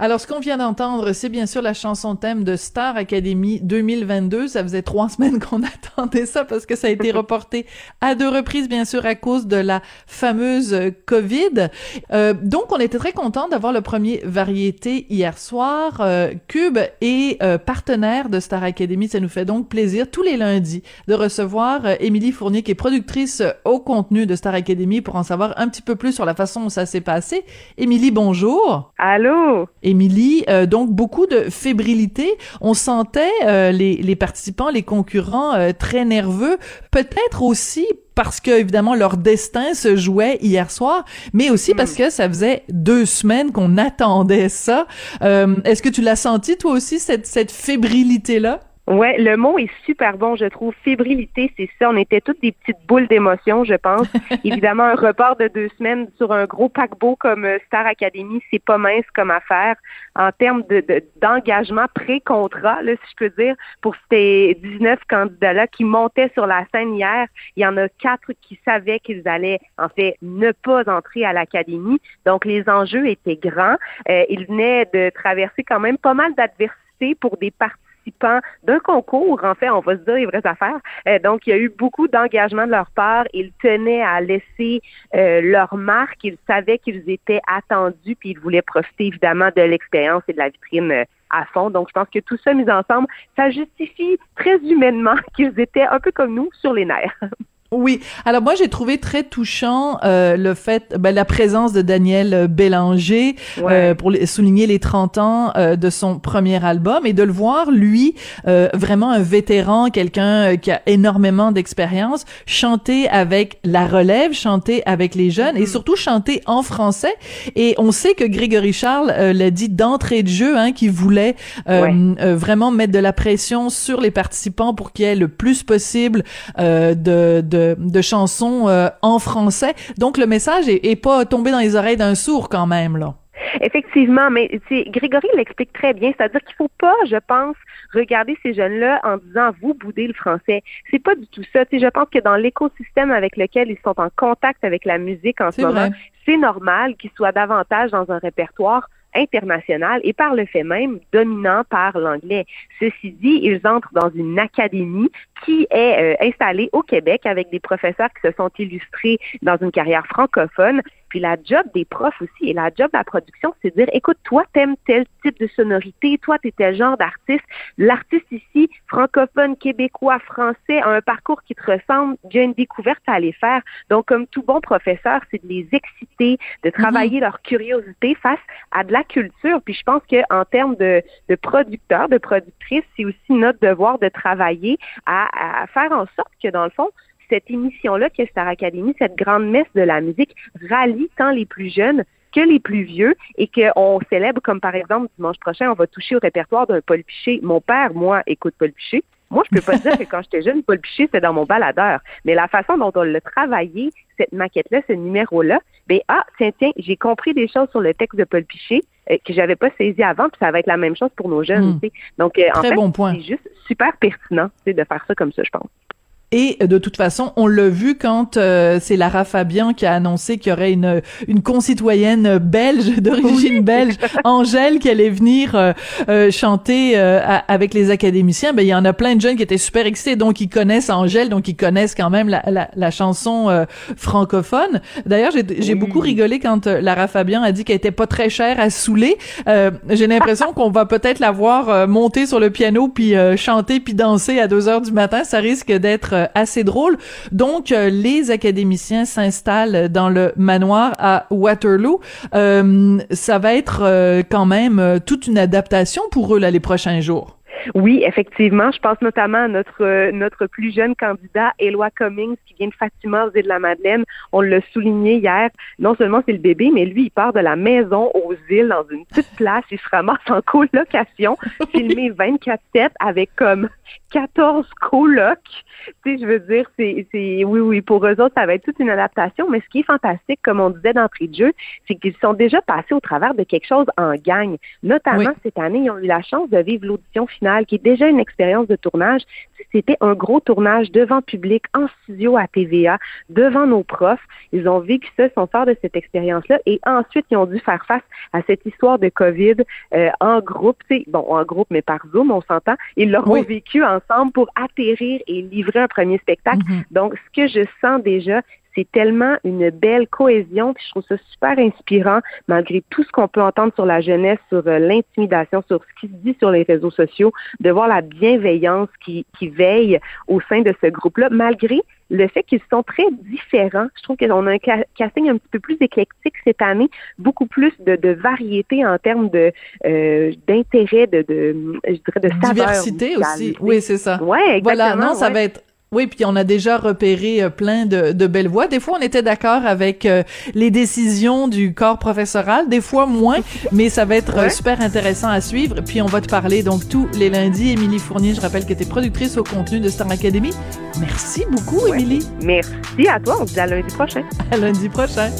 Alors, ce qu'on vient d'entendre, c'est bien sûr la chanson thème de Star Academy 2022. Ça faisait trois semaines qu'on attendait ça parce que ça a été reporté à deux reprises, bien sûr, à cause de la fameuse COVID. Euh, donc, on était très content d'avoir le premier variété hier soir. Euh, Cube est euh, partenaire de Star Academy. Ça nous fait donc plaisir tous les lundis de recevoir euh, Émilie Fournier, qui est productrice au contenu de Star Academy, pour en savoir un petit peu plus sur la façon dont ça s'est passé. Émilie, bonjour. Allô? Émilie, euh, donc beaucoup de fébrilité. On sentait euh, les, les, participants, les concurrents euh, très nerveux, peut-être aussi parce que évidemment leur destin se jouait hier soir, mais aussi parce que ça faisait deux semaines qu'on attendait ça. Est-ce que tu l'as senti toi aussi cette cette fébrilité là? Ouais, le mot est super bon, je trouve. Fébrilité, c'est ça. On était toutes des petites boules d'émotion, je pense. Évidemment, un report de deux semaines sur un gros paquebot comme euh, Star Academy, c'est pas mince comme affaire. En termes de, d'engagement pré-contrat, là, si je peux dire, pour ces 19 candidats-là qui montaient sur la scène hier, il y en a quatre qui savaient qu'ils allaient, en fait, ne pas entrer à l'Académie. Donc, les enjeux étaient grands. Euh, ils venaient de traverser quand même pas mal d'adversités pour des d'un concours, en fait, on va se dire les vraies affaires. Euh, donc, il y a eu beaucoup d'engagement de leur part. Ils tenaient à laisser euh, leur marque. Ils savaient qu'ils étaient attendus, puis ils voulaient profiter évidemment de l'expérience et de la vitrine euh, à fond. Donc, je pense que tout ça mis ensemble, ça justifie très humainement qu'ils étaient un peu comme nous sur les nerfs. Oui. Alors moi j'ai trouvé très touchant euh, le fait ben, la présence de Daniel Bélanger euh, pour souligner les 30 ans euh, de son premier album et de le voir lui euh, vraiment un vétéran, quelqu'un euh, qui a énormément d'expérience chanter avec la relève, chanter avec les jeunes et mm-hmm. surtout chanter en français et on sait que Grégory Charles l'a dit d'entrée de jeu hein qui voulait vraiment mettre de la pression sur les participants pour qu'il y ait le plus possible de, de de, chansons euh, en français. Donc le message est, pas tombé dans les oreilles d'un sourd quand même là. Effectivement, mais Grégory l'explique très bien, c'est-à-dire qu'il faut pas, je pense, regarder ces jeunes-là en disant vous boudez le français. C'est pas du tout ça. je pense que dans l'écosystème avec lequel ils sont en contact avec la musique en ce moment, c'est normal qu'ils soient davantage dans un répertoire international et par le fait même dominant par l'anglais. Ceci dit, ils entrent dans une académie qui est euh, installée au Québec avec des professeurs qui se sont illustrés dans une carrière francophone puis la job des profs aussi et la job de la production, c'est de dire, écoute, toi, t'aimes tel type de sonorité, toi, t'es tel genre d'artiste. L'artiste ici, francophone, québécois, français, a un parcours qui te ressemble, il y a une découverte à aller faire. Donc, comme tout bon professeur, c'est de les exciter, de travailler leur curiosité face à de la culture. Puis je pense qu'en termes de, de producteurs, de productrices, c'est aussi notre devoir de travailler à, à faire en sorte que, dans le fond, cette émission-là que Star Academy, cette grande messe de la musique, rallie tant les plus jeunes que les plus vieux et qu'on célèbre comme par exemple dimanche prochain, on va toucher au répertoire d'un Paul Piché. Mon père, moi, écoute Paul Piché. Moi, je peux pas dire que quand j'étais jeune, Paul Piché, c'était dans mon baladeur. Mais la façon dont on l'a travaillé, cette maquette-là, ce numéro-là, ben ah, tiens, tiens, j'ai compris des choses sur le texte de Paul Piché euh, que j'avais pas saisi avant, puis ça va être la même chose pour nos jeunes. Hmm. Donc, euh, en fait, c'est juste super pertinent de faire ça comme ça, je pense. Et de toute façon, on l'a vu quand euh, c'est Lara Fabian qui a annoncé qu'il y aurait une, une concitoyenne belge, d'origine belge, Angèle, qui allait venir euh, euh, chanter avec les académiciens. Ben, il y en a plein de jeunes qui étaient super excités, donc ils connaissent Angèle, donc ils connaissent quand même la, la, la chanson francophone. D'ailleurs, j'ai beaucoup rigolé quand Lara Fabian a dit qu'elle était pas très chère à saouler. j'ai l'impression qu'on va peut-être la voir monter sur le piano puis chanter puis danser à deux heures du matin. Ça risque d'être euh, assez drôle. Donc, euh, les académiciens s'installent dans le manoir à Waterloo. Euh, ça va être quand même toute une adaptation pour eux là les prochains jours. Oui, effectivement. Je pense notamment à notre euh, notre plus jeune candidat, Eloi Cummings, qui vient de Fatima aux îles de la Madeleine. On l'a souligné hier. Non seulement c'est le bébé, mais lui, il part de la maison aux îles dans une petite place. Il se ramasse en colocation, filmé 24-7 avec comme 14 colocs. Tu sais, je veux dire, c'est, c'est, oui, oui, pour eux autres, ça va être toute une adaptation. Mais ce qui est fantastique, comme on disait d'entrée de jeu, c'est qu'ils sont déjà passés au travers de quelque chose en gang. Notamment cette année, ils ont eu la chance de vivre l'audition finale, qui est déjà une expérience de tournage. C'était un gros tournage devant public, en studio à TVA, devant nos profs. Ils ont vécu ça, sont forts de cette expérience-là. Et ensuite, ils ont dû faire face à cette histoire de COVID euh, en groupe, bon, en groupe, mais par Zoom, on s'entend. Ils l'auront vécu ensemble pour atterrir et livrer un premier spectacle. Mm-hmm. Donc, ce que je sens déjà, c'est tellement une belle cohésion, puis je trouve ça super inspirant, malgré tout ce qu'on peut entendre sur la jeunesse, sur euh, l'intimidation, sur ce qui se dit sur les réseaux sociaux, de voir la bienveillance qui, qui veille au sein de ce groupe-là, malgré le fait qu'ils sont très différents. Je trouve qu'on a un casting un petit peu plus éclectique cette année, beaucoup plus de, de variété en termes de euh, d'intérêt, de, de, je dirais de diversité aussi. Oui, c'est ça. Ouais, exactement. Voilà, non, ça va être oui, puis on a déjà repéré euh, plein de, de, belles voix. Des fois, on était d'accord avec euh, les décisions du corps professoral, des fois moins, mais ça va être euh, super intéressant à suivre. Puis on va te parler donc tous les lundis. Émilie Fournier, je rappelle que tu es productrice au contenu de Star Academy. Merci beaucoup, Émilie. Merci à toi. On se dit à lundi prochain. À lundi prochain.